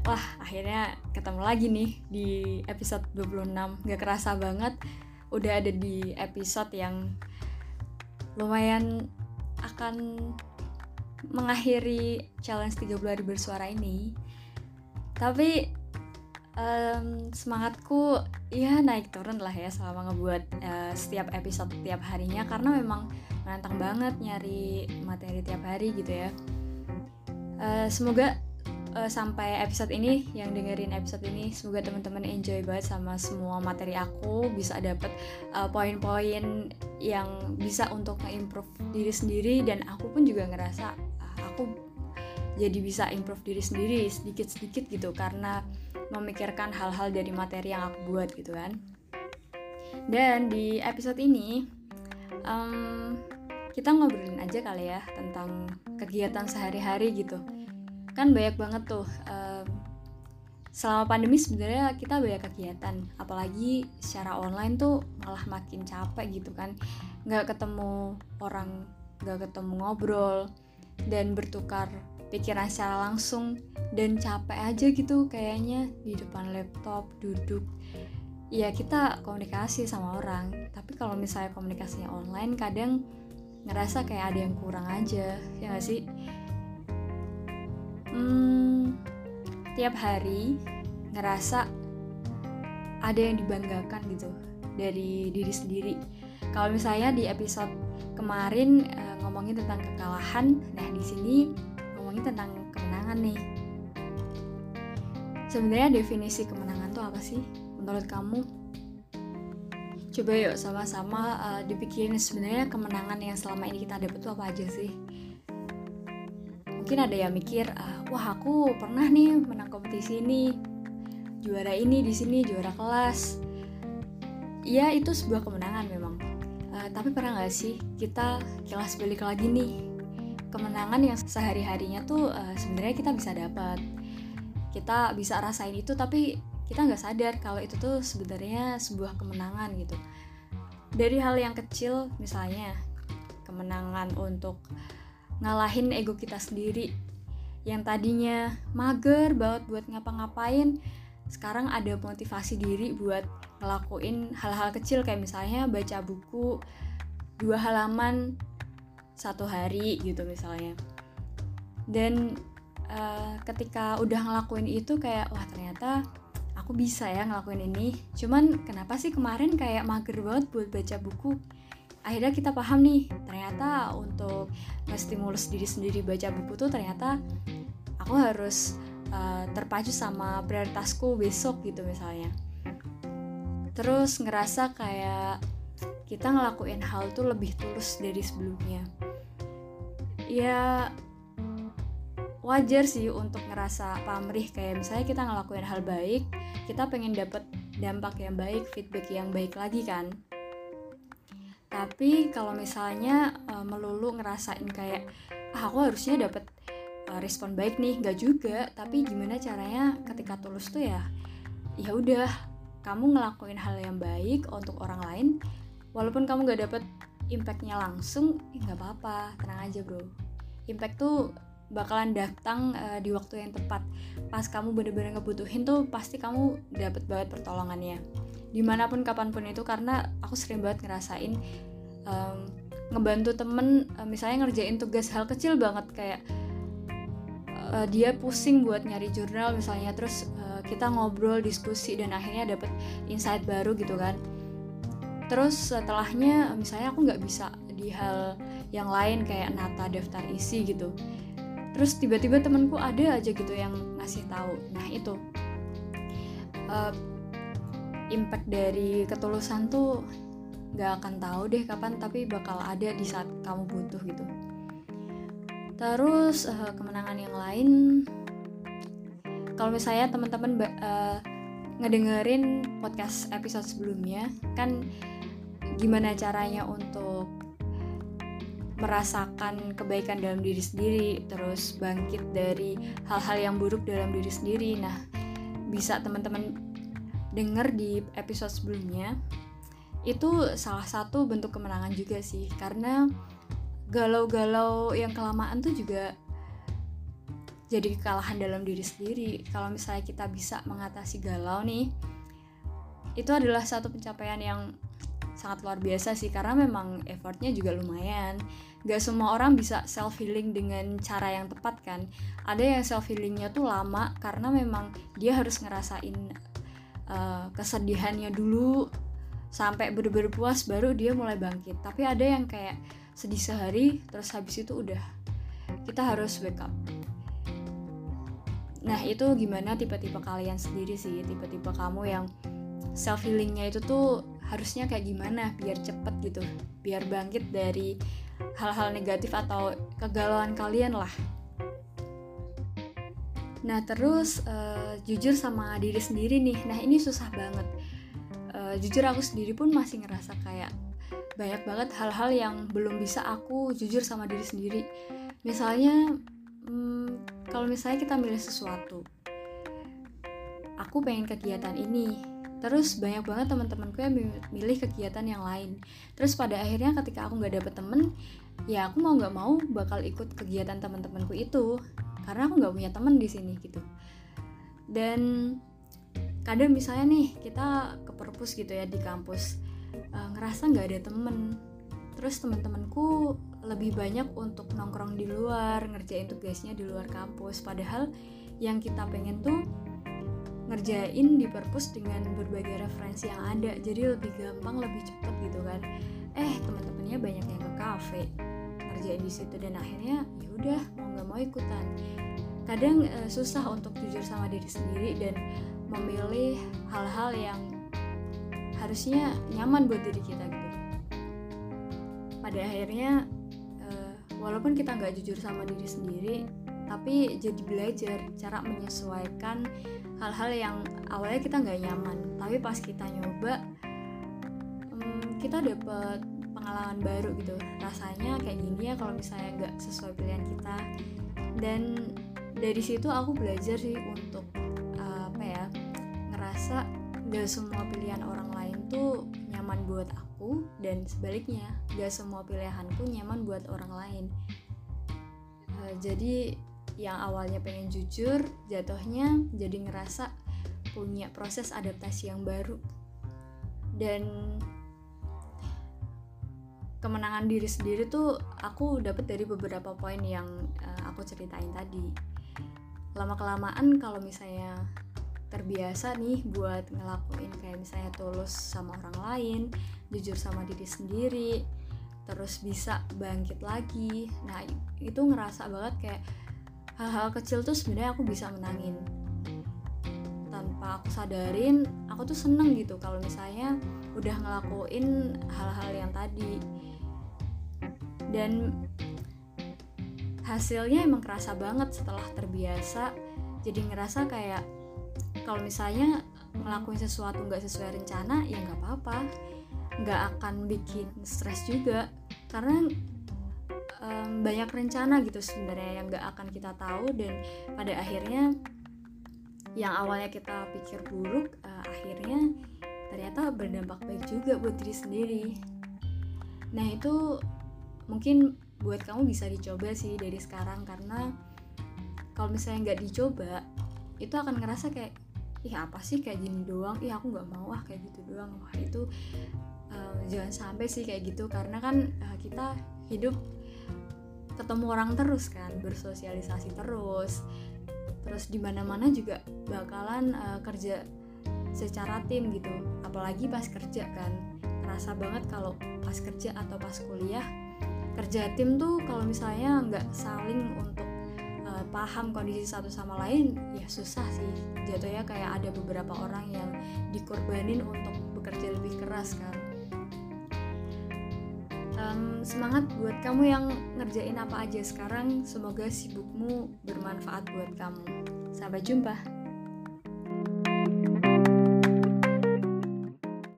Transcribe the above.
Wah, akhirnya ketemu lagi nih di episode 26. Gak kerasa banget udah ada di episode yang lumayan akan mengakhiri challenge 30 hari bersuara ini. Tapi um, semangatku ya naik turun lah ya selama ngebuat uh, setiap episode tiap harinya karena memang menantang banget nyari materi tiap hari gitu ya. Uh, semoga uh, sampai episode ini yang dengerin episode ini semoga teman-teman enjoy banget sama semua materi aku. Bisa dapet uh, poin-poin yang bisa untuk nge-improve diri sendiri dan aku pun juga ngerasa uh, aku jadi bisa improve diri sendiri sedikit-sedikit gitu. Karena memikirkan hal-hal dari materi yang aku buat gitu kan. Dan di episode ini um, kita ngobrolin aja kali ya tentang kegiatan sehari-hari gitu kan banyak banget tuh um, selama pandemi sebenarnya kita banyak kegiatan apalagi secara online tuh malah makin capek gitu kan. Nggak ketemu orang nggak ketemu ngobrol dan bertukar pikiran secara langsung dan capek aja gitu kayaknya di depan laptop duduk. Ya kita komunikasi sama orang tapi kalau misalnya komunikasinya online kadang ngerasa kayak ada yang kurang aja ya gak sih hmm, tiap hari ngerasa ada yang dibanggakan gitu dari diri sendiri. Kalau misalnya di episode kemarin e, ngomongin tentang kekalahan nah di sini ngomongin tentang kemenangan nih. Sebenarnya definisi kemenangan tuh apa sih menurut kamu? Coba yuk sama-sama uh, dipikirin sebenarnya kemenangan yang selama ini kita dapat tuh apa aja sih mungkin ada yang mikir uh, wah aku pernah nih menang kompetisi ini. Juara ini di sini juara kelas. Ya itu sebuah kemenangan memang. Uh, tapi pernah nggak sih kita kilas balik lagi nih? Kemenangan yang sehari harinya tuh uh, sebenarnya kita bisa dapat. Kita bisa rasain itu tapi kita nggak sadar kalau itu tuh sebenarnya sebuah kemenangan gitu. Dari hal yang kecil misalnya kemenangan untuk ngalahin ego kita sendiri. Yang tadinya mager banget buat ngapa-ngapain sekarang ada motivasi diri buat ngelakuin hal-hal kecil kayak misalnya baca buku dua halaman satu hari gitu misalnya. Dan uh, ketika udah ngelakuin itu kayak wah ternyata aku bisa ya ngelakuin ini. Cuman kenapa sih kemarin kayak mager banget buat baca buku? Akhirnya kita paham nih ternyata untuk ngestimulus diri sendiri baca buku tuh ternyata aku harus uh, terpacu sama prioritasku besok gitu misalnya. Terus ngerasa kayak kita ngelakuin hal tuh lebih tulus dari sebelumnya. Ya wajar sih untuk ngerasa pamrih kayak misalnya kita ngelakuin hal baik kita pengen dapet dampak yang baik feedback yang baik lagi kan tapi kalau misalnya uh, melulu ngerasain kayak ah, aku harusnya dapet uh, respon baik nih. Nggak juga tapi gimana caranya ketika tulus tuh ya ya udah kamu ngelakuin hal yang baik untuk orang lain walaupun kamu nggak dapet impactnya langsung nggak eh, apa-apa tenang aja bro. Impact tuh bakalan datang uh, di waktu yang tepat. Pas kamu bener-bener ngebutuhin tuh pasti kamu dapet banget pertolongannya di mana pun kapan pun itu karena aku sering banget ngerasain um, ngebantu temen uh, misalnya ngerjain tugas hal kecil banget kayak uh, dia pusing buat nyari jurnal misalnya terus uh, kita ngobrol diskusi dan akhirnya dapet insight baru gitu kan. Terus setelahnya misalnya aku nggak bisa di hal yang lain kayak nata daftar isi gitu. Terus tiba-tiba temanku ada aja gitu yang ngasih tahu. Nah itu. Uh, impact dari ketulusan tuh gak akan tahu deh kapan tapi bakal ada di saat kamu butuh gitu terus uh, kemenangan yang lain kalau misalnya teman-teman uh, ngedengerin podcast episode sebelumnya kan gimana caranya untuk merasakan kebaikan dalam diri sendiri, terus bangkit dari hal-hal yang buruk dalam diri sendiri. Nah, bisa teman-teman denger di episode sebelumnya. Itu salah satu bentuk kemenangan juga sih, karena galau-galau yang kelamaan tuh juga jadi kekalahan dalam diri sendiri. Kalau misalnya kita bisa mengatasi galau nih itu adalah satu pencapaian yang sangat luar biasa sih. Karena memang effortnya juga lumayan. Gak semua orang bisa self healing dengan cara yang tepat kan. Ada yang self healingnya tuh lama karena memang dia harus ngerasain uh, kesedihannya dulu sampai bener-bener puas baru dia mulai bangkit. Tapi ada yang kayak sedih sehari terus habis itu udah kita harus wake up. Nah itu gimana tipe-tipe kalian sendiri sih? Tipe-tipe kamu yang self healingnya itu tuh harusnya kayak gimana? Biar cepet gitu biar bangkit dari hal-hal negatif atau kegalauan kalian lah nah terus uh, jujur sama diri sendiri nih. Nah ini susah banget. Uh, jujur aku sendiri pun masih ngerasa kayak banyak banget hal-hal yang belum bisa aku jujur sama diri sendiri. Misalnya hmm, kalau misalnya kita milih sesuatu aku pengen kegiatan ini. Terus banyak banget teman-temanku yang milih kegiatan yang lain. Terus pada akhirnya ketika aku nggak dapet temen ya aku mau nggak mau bakal ikut kegiatan teman-temanku itu karena aku nggak punya temen di sini gitu. Dan kadang misalnya nih kita ke perpus gitu ya di kampus uh, ngerasa nggak ada temen. Terus teman-temanku lebih banyak untuk nongkrong di luar ngerjain tugasnya di luar kampus. Padahal yang kita pengen tuh ngerjain di perpus dengan berbagai referensi yang ada. Jadi lebih gampang lebih cepet gitu kan. Eh teman-temannya banyak yang ke kafe ngerjain di situ dan akhirnya ya udah mau nggak mau ikutan. Kadang e, susah untuk jujur sama diri sendiri dan memilih hal-hal yang harusnya nyaman buat diri kita gitu. Pada akhirnya e, walaupun kita nggak jujur sama diri sendiri tapi jadi belajar cara menyesuaikan hal-hal yang awalnya kita nggak nyaman. Tapi pas kita nyoba um, kita dapet pengalaman baru gitu. Rasanya kayak gini ya kalau misalnya nggak sesuai pilihan kita. Dan dari situ aku belajar sih untuk uh, apa ya ngerasa gak semua pilihan orang lain tuh nyaman buat aku dan sebaliknya gak semua pilihanku nyaman buat orang lain. Uh, jadi yang awalnya pengen jujur jatuhnya jadi ngerasa punya proses adaptasi yang baru. Dan kemenangan diri sendiri tuh aku dapat dari beberapa poin yang uh, aku ceritain tadi. Lama kelamaan kalau misalnya terbiasa nih buat ngelakuin kayak misalnya tulus sama orang lain jujur sama diri sendiri terus bisa bangkit lagi nah itu ngerasa banget kayak hal-hal kecil tuh sebenarnya aku bisa menangin tanpa aku sadarin aku tuh seneng gitu kalau misalnya udah ngelakuin hal-hal yang tadi. Dan hasilnya emang kerasa banget setelah terbiasa. Jadi ngerasa kayak kalau misalnya ngelakuin sesuatu nggak sesuai rencana ya nggak apa-apa. Nggak akan bikin stres juga. Karena um, banyak rencana gitu sebenarnya yang nggak akan kita tahu dan pada akhirnya yang awalnya kita pikir buruk uh, akhirnya ternyata berdampak baik juga buat diri sendiri. Nah itu mungkin buat kamu bisa dicoba sih dari sekarang karena kalau misalnya nggak dicoba itu akan ngerasa kayak ih apa sih kayak gini doang? Ih aku nggak mau ah kayak gitu doang. Wah itu uh, jangan sampai sih kayak gitu karena kan uh, kita hidup ketemu orang terus kan bersosialisasi terus terus di mana mana juga bakalan uh, kerja secara tim gitu. Apalagi pas kerja kan. Terasa banget kalau pas kerja atau pas kuliah kerja tim tuh kalau misalnya nggak saling untuk uh, paham kondisi satu sama lain ya susah sih. Jatuhnya kayak ada beberapa orang yang dikorbanin untuk bekerja lebih keras kan um, semangat buat kamu yang ngerjain apa aja sekarang. Semoga sibukmu bermanfaat buat kamu. Sampai jumpa